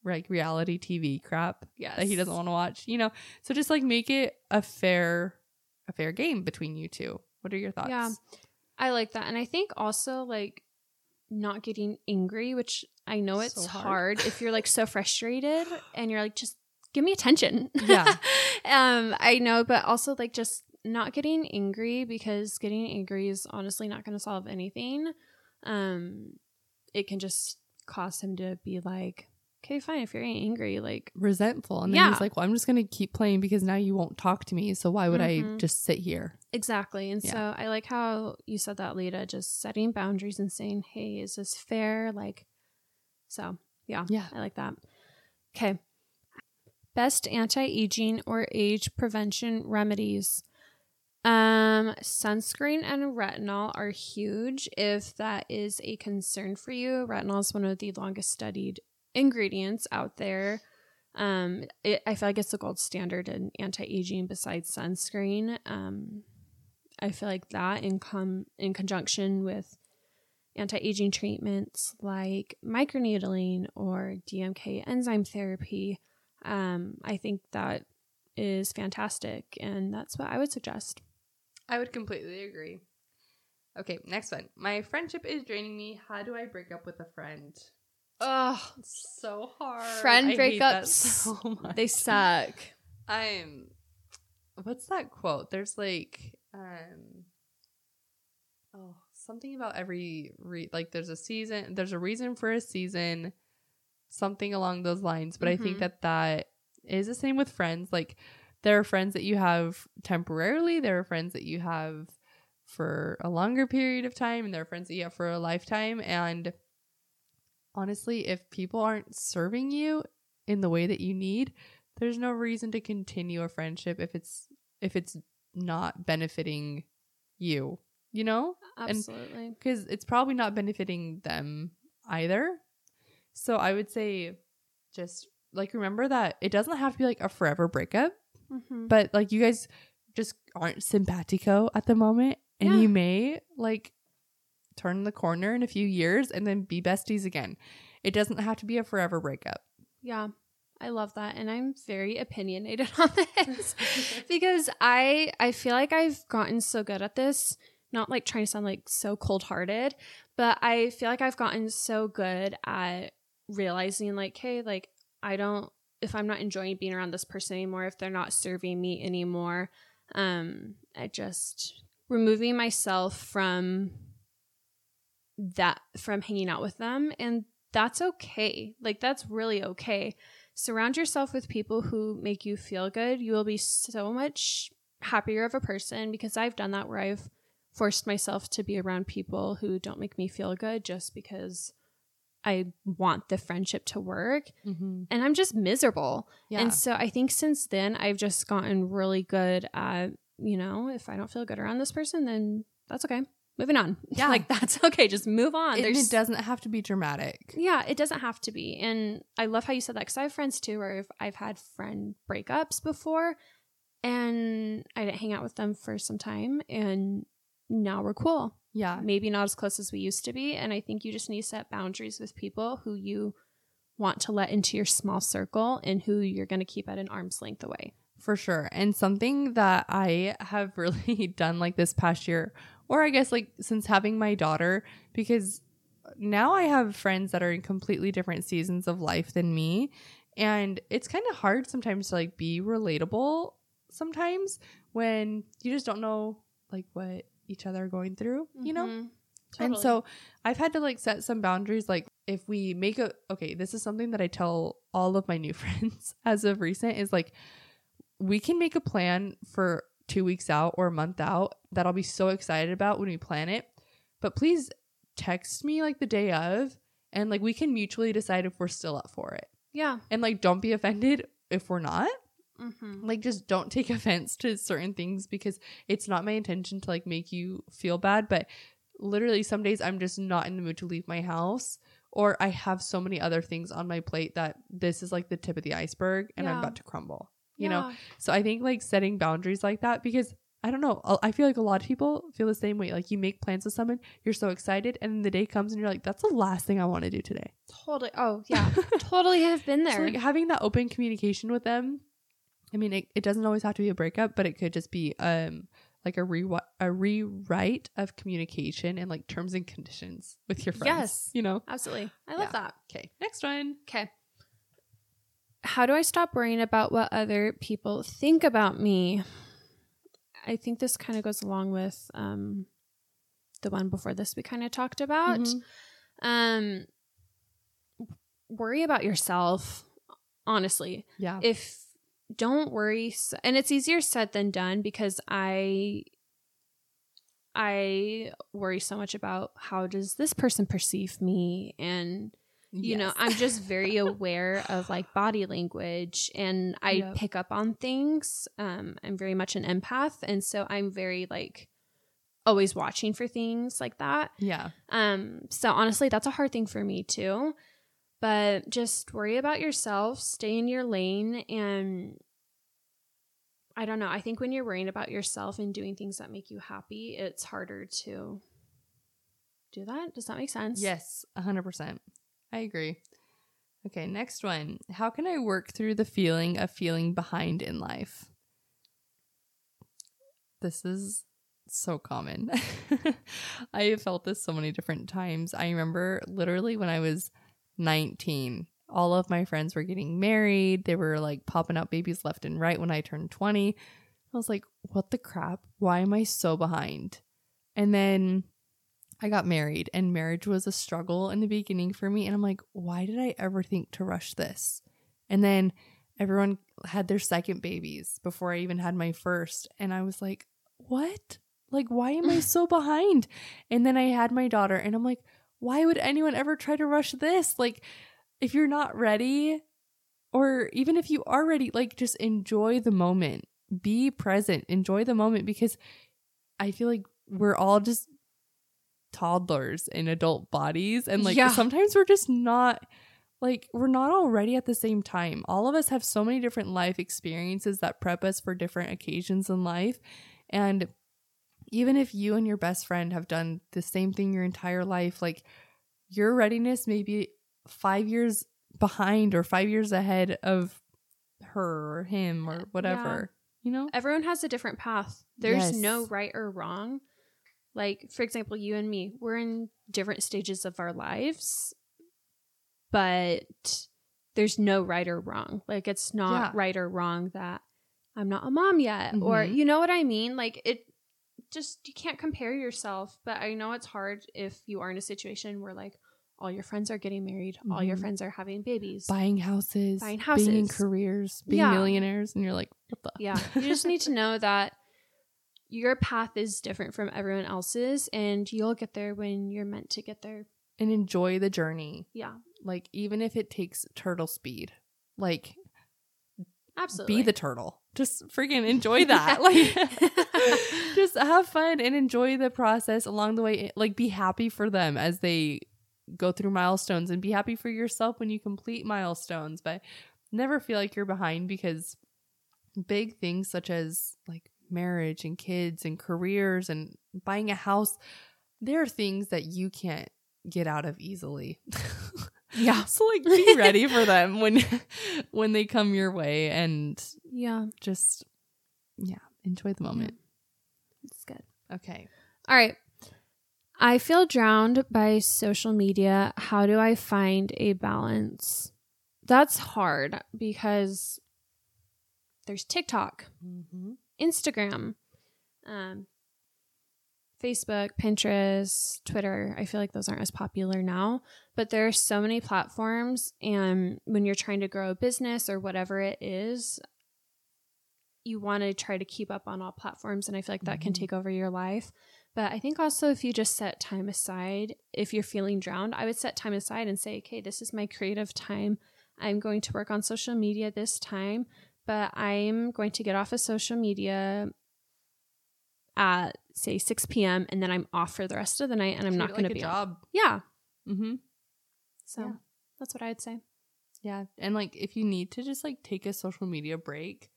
like reality TV crap Yes. that he doesn't want to watch, you know. So just like make it a fair a fair game between you two. What are your thoughts? Yeah. I like that. And I think also like not getting angry, which I know it's So hard. hard. if you're like so frustrated and you're like, just give me attention. Yeah. um, I know, but also like just not getting angry because getting angry is honestly not going to solve anything. Um, it can just cause him to be like, okay, fine. If you're angry, like, resentful. And then Yeah. he's like, Well, I'm just gonna keep playing because now you won't talk to me. So why would I Mhm. just sit here? Exactly. And Yeah. so I like how you said that, Lita, just setting boundaries and saying, hey, is this fair? Like, so yeah, Yeah. I like that. Okay. Best anti aging or age prevention remedies. Um, sunscreen and retinol are huge if that is a concern for you. Retinol is one of the longest studied ingredients out there. Um, it, I feel like it's the gold standard in anti-aging besides sunscreen. Um, I feel like that in com- in conjunction with anti-aging treatments like microneedling or DMK enzyme therapy, um, I think that is fantastic, and that's what I would suggest. I would completely agree. Okay, next one. My friendship is draining me. How do I break up with a friend? Oh, so hard. Friend I breakups, so much. they suck. I'm what's that quote? There's like um oh something about every re- like there's a season there's a reason for a season something along those lines but I think Mhm. that that is the same with friends like there are friends that you have temporarily there are friends that you have for a longer period of time and there are friends that you have for a lifetime and honestly if people aren't serving you in the way that you need there's no reason to continue a friendship if it's if it's not benefiting you you know Absolutely. because it's probably not benefiting them either so i would say just like remember that it doesn't have to be like a forever breakup Mhm. but like you guys just aren't simpatico at the moment and Yeah. you may like turn the corner in a few years and then be besties again it doesn't have to be a forever breakup Yeah, I love that, and I'm very opinionated on this because I I feel like I've gotten so good at this not like trying to sound like so cold hearted, but I feel like I've gotten so good at realizing like, hey, like I don't if I'm not enjoying being around this person anymore, if they're not serving me anymore, um, I just removing myself from that from hanging out with them and that's okay. Like that's really okay. Surround yourself with people who make you feel good. You will be so much happier of a person because I've done that where I've forced myself to be around people who don't make me feel good just because I want the friendship to work Mm-hmm. and I'm just miserable. Yeah. And so I think since then I've just gotten really good at, you know, if I don't feel good around this person, then that's okay. Moving on. Yeah. like that's okay. Just move on. There's it doesn't have to be dramatic. yeah, it doesn't have to be. And I love how you said that because I have friends too where I've, I've had friend breakups before and I didn't hang out with them for some time and now we're cool. Yeah. Maybe not as close as we used to be. And I think you just need to set boundaries with people who you want to let into your small circle and who you're going to keep at an arm's length away. For sure. And something that I have really done like this past year, or I guess like since having my daughter, because now I have friends that are in completely different seasons of life than me. And it's kind of hard sometimes to like be relatable sometimes when you just don't know like what each other are going through, you know? Mhm. And so I've had to like set some boundaries. Like if we make a okay, this is something that I tell all of my new friends as of recent is like we can make a plan for two weeks out or a month out that I'll be so excited about when we plan it. But please text me like the day of and like we can mutually decide if we're still up for it. yeah. And like don't be offended if we're not Mm-hmm. like just don't take offense to certain things because it's not my intention to like make you feel bad but literally some days i'm just not in the mood to leave my house or i have so many other things on my plate that this is like the tip of the iceberg and i'm about to crumble you know so i think like setting boundaries like that because i don't know I- feel like a lot of people feel the same way like you make plans with someone you're so excited and then the day comes and you're like that's the last thing i want to do today Totally. Oh, yeah. totally have been so there. like having that open communication with them, I mean, it, it doesn't always have to be a breakup, but it could just be um like a re a rewrite of communication and like terms and conditions with your friends. Yes. you know. Absolutely. I love Yeah. that. Okay, next one. Okay. How do I stop worrying about what other people think about me? I think this kind of goes along with um, the one before this we kind of talked about. Mhm. Um, worry about yourself, honestly. Yeah, If don't worry, and it's easier said than done because I. I worry so much about how does this person perceive me and you know i'm just very aware of like body language and i Yep. pick up on things um i'm very much an empath and so i'm very like always watching for things like that yeah, um so honestly that's a hard thing for me too but just worry about yourself stay in your lane and i don't know i think when you're worrying about yourself and doing things that make you happy it's harder to do that does that make sense yes, a hundred percent. I agree. Okay, next one. How can I work through the feeling of feeling behind in life? This is so common. I have felt this so many different times. I remember literally when I was 19, all of my friends were getting married. They were like popping out babies left and right when I turned 20. I was like, what the crap? Why am I so behind? And then I got married, and marriage was a struggle in the beginning for me. And I'm like, why did I ever think to rush this? And then everyone had their second babies before I even had my first. And I was like, what? Like, why am I so behind? And then I had my daughter, and I'm like, why would anyone ever try to rush this? Like, if you're not ready, or even if you are ready, like, just enjoy the moment, be present, enjoy the moment because I feel like we're all just toddlers in adult bodies. And like, Yeah. sometimes we're just not like we're not all ready at the same time. All of us have so many different life experiences that prep us for different occasions in life. And even if you and your best friend have done the same thing your entire life, like your readiness may be five years behind or five years ahead of her or him or whatever. You know? everyone has a different path. There's Yes. no right or wrong. Like, for example, you and me, we're in different stages of our lives, but there's no right or wrong. Like, it's not Yeah. right or wrong that I'm not a mom yet, or Mhm. you know what I mean? Like, it just, you can't compare yourself. But I know it's hard if you are in a situation where, like, all your friends are getting married, all your Mhm. friends are having babies. Buying houses, Buying houses being in careers, being Yeah. millionaires, and you're like, what the? Yeah. You just need to know that your path is different from everyone else's and you'll get there when you're meant to get there. and enjoy the journey. Yeah. Like even if it takes turtle speed, like Absolutely. be the turtle. Just freaking enjoy that. like just have fun and enjoy the process along the way. Like be happy for them as they go through milestones and be happy for yourself when you complete milestones, but never feel like you're behind because big things such as like marriage and kids and careers and buying a house, there are things that you can't get out of easily. Yeah. so like be ready for them when when they come your way and Yeah. just yeah, enjoy the moment. It's good. Okay. All right. I feel drowned by social media. How do I find a balance? That's hard because there's TikTok, Mm-hmm. Instagram, um, Facebook, Pinterest, Twitter. I feel like those aren't as popular now, but there are so many platforms. And when you're trying to grow a business or whatever it is, you want to try to keep up on all platforms. And I feel like that can Mhm. take over your life. But I think also if you just set time aside, if you're feeling drowned, I would set time aside and say, okay, this is my creative time. I'm going to work on social media this time, but I'm going to get off of social media at say 6 p.m. and then I'm off for the rest of the night and I'm not going to be job. Yeah. Mm-hmm. So Yeah. that's what I'd say. Yeah, and like if you need to just like take a social media break,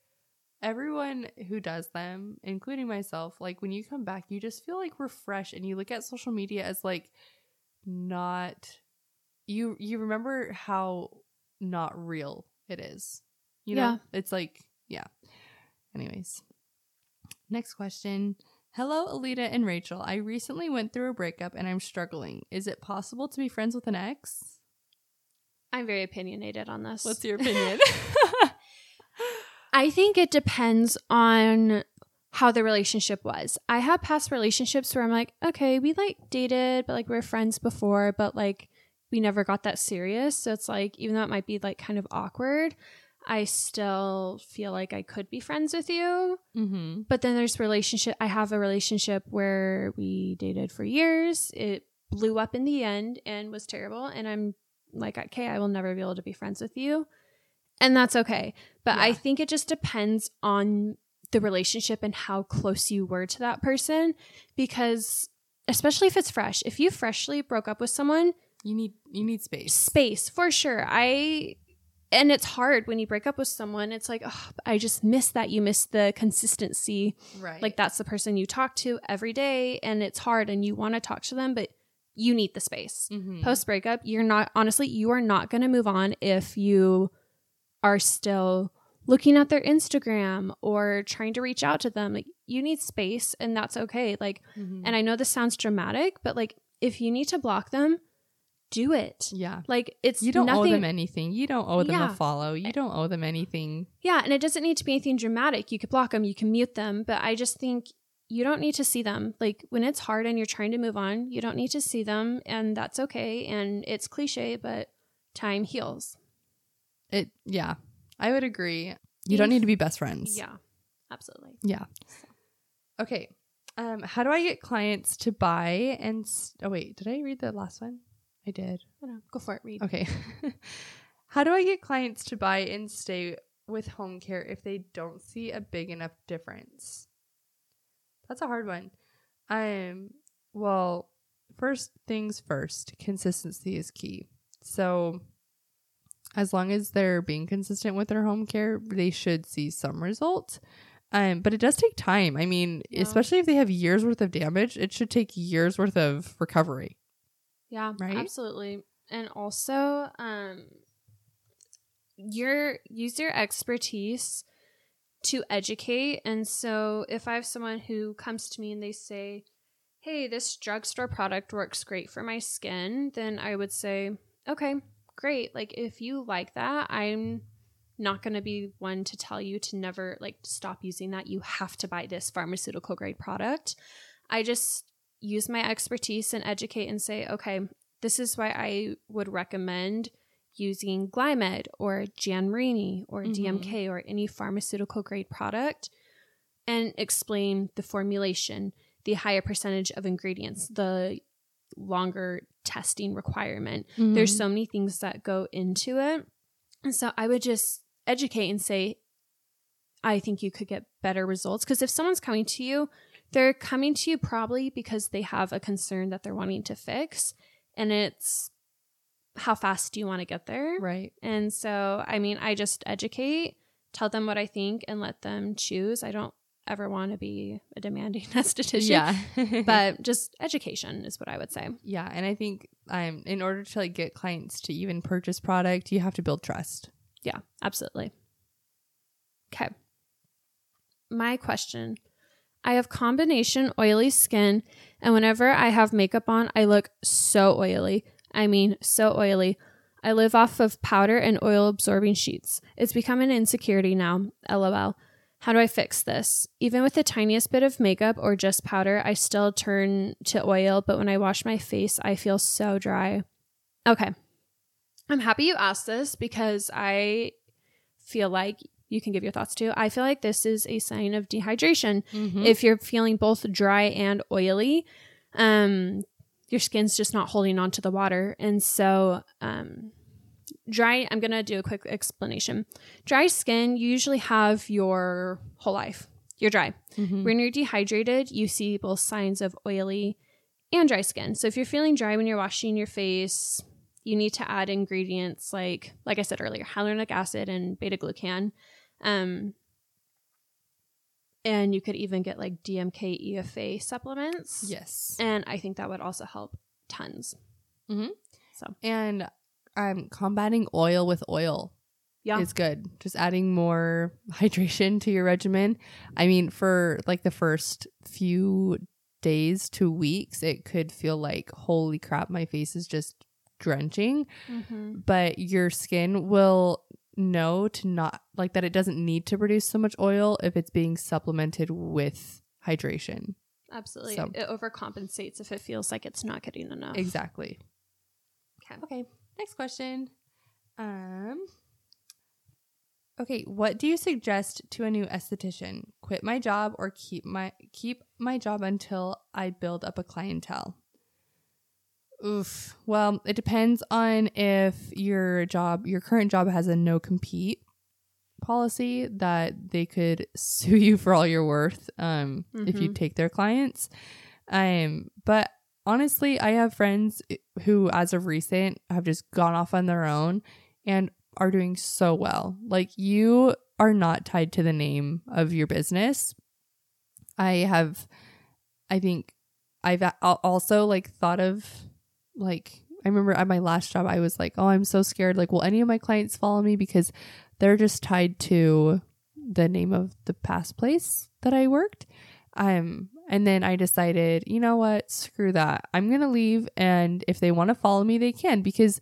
everyone who does them, including myself, like when you come back, you just feel like refreshed, and you look at social media as like not you. You remember how not real it is. You know, Yeah. it's like yeah. Anyways, next question. Hello, Alita and Rachel. I recently went through a breakup and I'm struggling. Is it possible to be friends with an ex? I'm very opinionated on this. What's your opinion? I think it depends on how the relationship was. I have past relationships where I'm like, okay, we like dated, but like we are friends before, but like we never got that serious. So it's like, even though it might be like kind of awkward, I still feel like I could be friends with you. mm-hmm. But then there's relationship. I have a relationship where we dated for years. It blew up in the end and was terrible. And I'm like, okay, I will never be able to be friends with you. And that's okay. But I think it just depends on the relationship and how close you were to that person. Because especially if it's fresh, if you freshly broke up with someone, You need you need space. space for sure. I and it's hard when you break up with someone. It's like, oh, I just miss that. You miss the consistency Right. like that's the person you talk to every day and it's hard and you want to talk to them but you need the space mm-hmm. post breakup you're not honestly you are not going to move on if you are still looking at their instagram or trying to reach out to them like you need space and that's okay like Mm-hmm. and i know this sounds dramatic but like if you need to block them do it yeah. like it's You don't nothing owe them anything. You don't owe them Yeah. a follow. You don't owe them anything. Yeah, and it doesn't need to be anything dramatic. You could block them, you can mute them, but I just think you don't need to see them. Like when it's hard and you're trying to move on, you don't need to see them, and that's okay. And it's cliche, but time heals. It yeah. I would agree. You don't need to be best friends. Yeah, absolutely. Yeah. Okay. Um how do I get clients to buy and s- Oh wait, did I read the last one? I did. I don't know. Go for it, Reed. Okay. How do I get clients to buy and stay with home care if they don't see a big enough difference? That's a hard one. Um well, first things first, consistency is key. So as long as they're being consistent with their home care, they should see some results. Um, but it does take time. I mean, Yeah. especially if they have years worth of damage, it should take years worth of recovery. Yeah, Right? absolutely. And also, um, your use your expertise to educate. And so, if I have someone who comes to me and they say, hey, this drugstore product works great for my skin, then I would say, okay, great. Like, if you like that, I'm not going to be one to tell you to never like stop using that. You have to buy this pharmaceutical grade product. I just use my expertise and educate and say, okay, this is why I would recommend using Glymed or Jan Marini or Mhm. DMK or any pharmaceutical grade product and explain the formulation, the higher percentage of ingredients, the longer testing requirement. There's so many things that go into it. And so I would just educate and say, I think you could get better results. Because if someone's coming to you, they're coming to you probably because they have a concern that they're wanting to fix. And it's how fast do you want to get there? right. And so, I mean, I just educate, tell them what I think, and let them choose. I don't ever want to be a demanding esthetician. Yeah. But just education is what I would say. yeah, and I think um in order to like get clients to even purchase product, you have to build trust. Yeah, absolutely. Okay. My question I have combination oily skin, and whenever I have makeup on, I look so oily. I mean, so oily. I live off of powder and oil absorbing sheets. It's become an insecurity now. LOL. How do I fix this? Even with the tiniest bit of makeup or just powder, I still turn to oil, but when I wash my face, I feel so dry. Okay. I'm happy you asked this because I feel like you can give your thoughts too. I feel like this is a sign of dehydration. If you're feeling both dry and oily, um, your skin's just not holding on to the water. And so, um, dry, I'm going to do a quick explanation. Dry skin, you usually have your whole life. You're dry. Mhm. When you're dehydrated, you see both signs of oily and dry skin. So if you're feeling dry when you're washing your face, you need to add ingredients like like I said earlier, hyaluronic acid and beta glucan. Um and you could even get like DMK EFA supplements. Yes. And I think that would also help tons. So and um combating oil with oil Yeah. is good. Just adding more hydration to your regimen. I mean, for like the first few days to weeks, it could feel like, holy crap, my face is just drenching. mm-hmm. But your skin will know to not like that it doesn't need to produce so much oil if it's being supplemented with hydration. Absolutely. So- It overcompensates if it feels like it's not getting enough. Exactly. Okay. Okay. Next question. Um Okay, what do you suggest to a new esthetician? Quit my job or keep my keep my job until I build up a clientele? Oof. Well, it depends on if your job, your current job has a no compete policy that they could sue you for all you're worth um if you Mhm. take their clients. Um but honestly, I have friends who as of recent have just gone off on their own and are doing so well. Like you are not tied to the name of your business. I have I think I've also like thought of like I remember at my last job I was like, "Oh, I'm so scared like will any of my clients follow me because they're just tied to the name of the past place that I worked." Um and then I decided, you know what? Screw that. I'm going to leave and if they want to follow me, they can because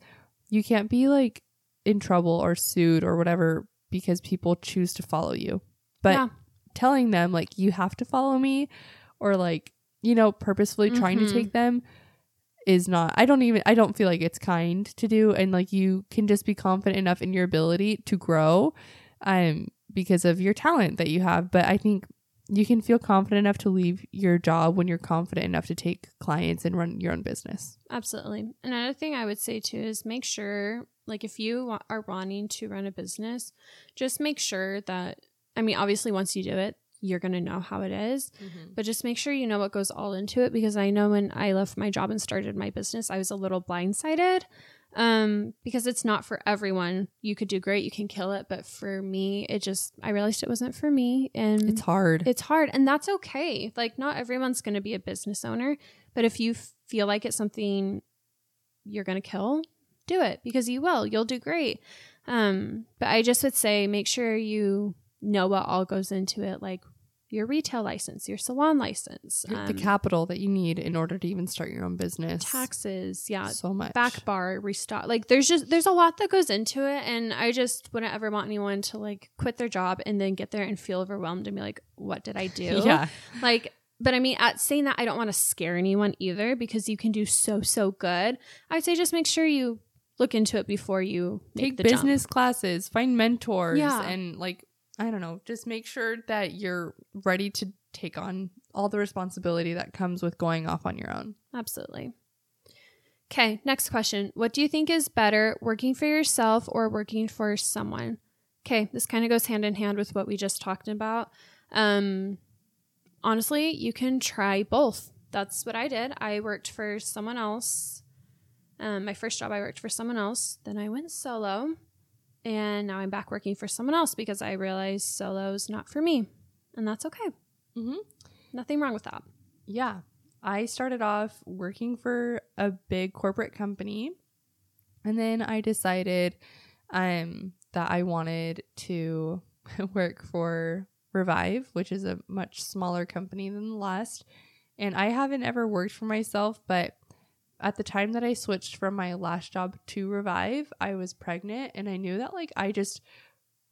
you can't be like in trouble or sued or whatever because people choose to follow you. But Yeah. telling them like you have to follow me or like, you know, purposefully trying Mhm. to take them is not I don't even I don't feel like it's kind to do and like you can just be confident enough in your ability to grow um because of your talent that you have. But I think you can feel confident enough to leave your job when you're confident enough to take clients and run your own business. Absolutely. Another thing I would say too is make sure, like, if you are wanting to run a business, just make sure that, I mean, obviously, once you do it, you're going to know how it is, but just make sure you know what goes all into it because I know when I left my job and started my business, I was a little blindsided um because it's not for everyone. You could do great you can kill it but for me it just i realized it wasn't for me and It's hard. it's hard and that's okay. Like not everyone's going to be a business owner but if you feel like it's something you're going to kill do it because you will you'll do great. Um but i just would say make sure you know what all goes into it like your retail license, your salon license, the um, capital that you need in order to even start your own business. taxes, yeah, so much. back bar, restock. Like there's just there's a lot that goes into it, and I just wouldn't ever want anyone to like quit their job and then get there and feel overwhelmed and be like, what did I do? Yeah. Like, but I mean, at saying that, I don't want to scare anyone either because you can do so so good. I'd say just make sure you look into it before you make Take the jump. business classes, find mentors, Yeah. and like I don't know, just make sure that you're ready to take on all the responsibility that comes with going off on your own. Absolutely. Okay, next question. What do you think is better, working for yourself or working for someone? Okay, this kind of goes hand in hand with what we just talked about. Um, honestly, you can try both. That's what I did. I worked for someone else. Um, my first job, I worked for someone else. Then I went solo, and now I'm back working for someone else because I realized solo is not for me, and that's okay. Mm-hmm. Nothing wrong with that. Yeah. I started off working for a big corporate company and then I decided um that I wanted to work for Revive, which is a much smaller company than the last. And I haven't ever worked for myself, but at the time that I switched from my last job to Revive, I was pregnant and I knew that like I just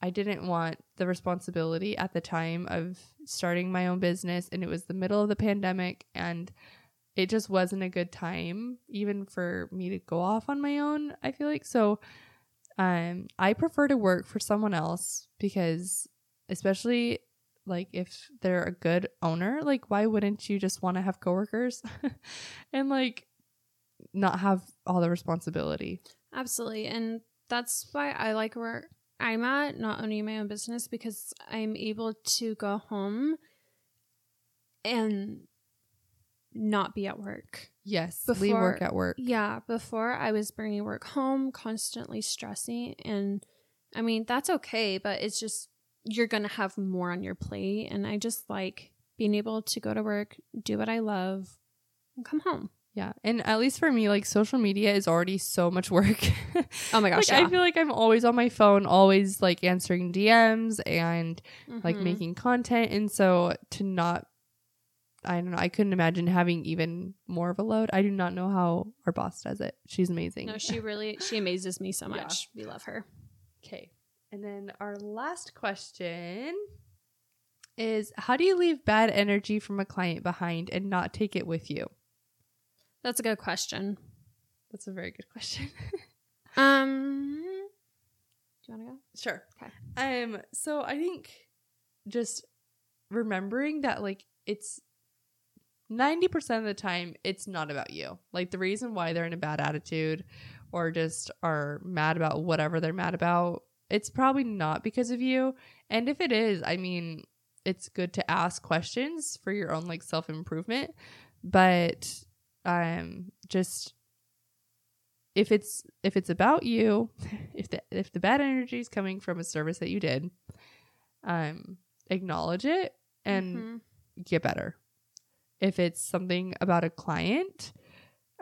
I didn't want the responsibility at the time of starting my own business and it was the middle of the pandemic and it just wasn't a good time even for me to go off on my own, I feel like. So um I prefer to work for someone else because especially like if they're a good owner, like why wouldn't you just want to have coworkers and like not have all the responsibility? Absolutely. And that's why I like where I'm at, not owning my own business, because I'm able to go home and not be at work. Yes, leave Before- work at work. Yeah, before I was bringing work home, constantly stressing. And I mean, that's okay, but it's just you're going to have more on your plate. And I just like being able to go to work, do what I love, and come home. Yeah. And at least for me, like social media is already so much work. Oh my gosh. like yeah. I feel like I'm always on my phone, always like answering DMs and like Mhm. making content. And so to not I don't know, I couldn't imagine having even more of a load. I do not know how our boss does it. She's amazing. No, she really she amazes me so Yeah. much. We love her. Okay. And then our last question is how do you leave bad energy from a client behind and not take it with you? That's a good question. That's a very good question. Um, do you want to go? Sure. Okay. Um. So I think just remembering that like it's ninety percent of the time it's not about you. Like the reason why they're in a bad attitude or just are mad about whatever they're mad about, it's probably not because of you. And if it is, I mean, it's good to ask questions for your own like self improvement. But um, just if it's if it's about you if the if the bad energy is coming from a service that you did um acknowledge it and Mhm. get better if it's something about a client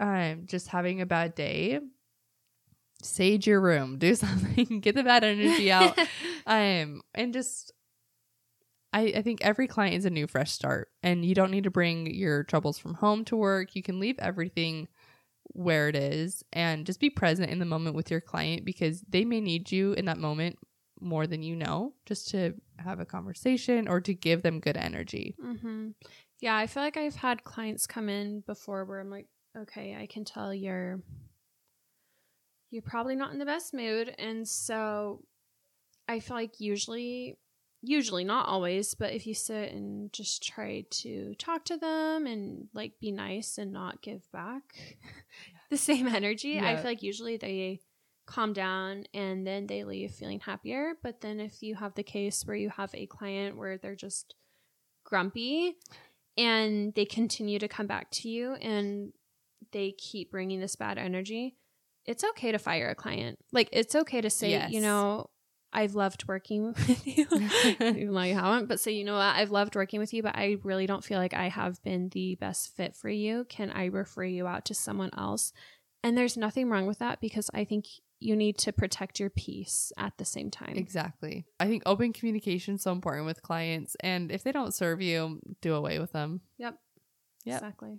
um just having a bad day sage your room do something get the bad energy out um and just I, I think every client is a new fresh start and you don't need to bring your troubles from home to work. You can leave everything where it is and just be present in the moment with your client because they may need you in that moment more than you know just to have a conversation or to give them good energy. Mhm. Yeah, I feel like I've had clients come in before where I'm like, okay, I can tell you're you're probably not in the best mood, and so I feel like usually usually not always but if you sit and just try to talk to them and like be nice and not give back the same energy i feel like usually they calm down and then they leave feeling happier. But then if you have the case where you have a client where they're just grumpy and they continue to come back to you and they keep bringing this bad energy it's okay to fire a client. Like it's okay to say Yes. you know I've loved working with you, even though you haven't. But say, you know what? I've loved working with you, but I really don't feel like I have been the best fit for you. Can I refer you out to someone else? And there's nothing wrong with that because I think you need to protect your peace at the same time. Exactly. I think open communication is so important with clients. And if they don't serve you, do away with them. Yep. Yep. Exactly.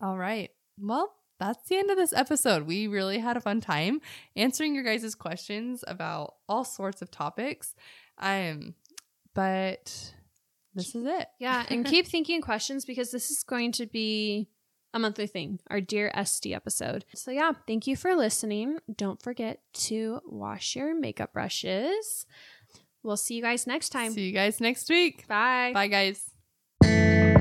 All right. Well, that's the end of this episode. We really had a fun time answering your guys' questions about all sorts of topics. Um, but this is it. Yeah, and keep thinking questions because this is going to be a monthly thing, our Dear Esty episode. So, yeah, thank you for listening. Don't forget to wash your makeup brushes. We'll see you guys next time. See you guys next week. Bye. Bye, guys.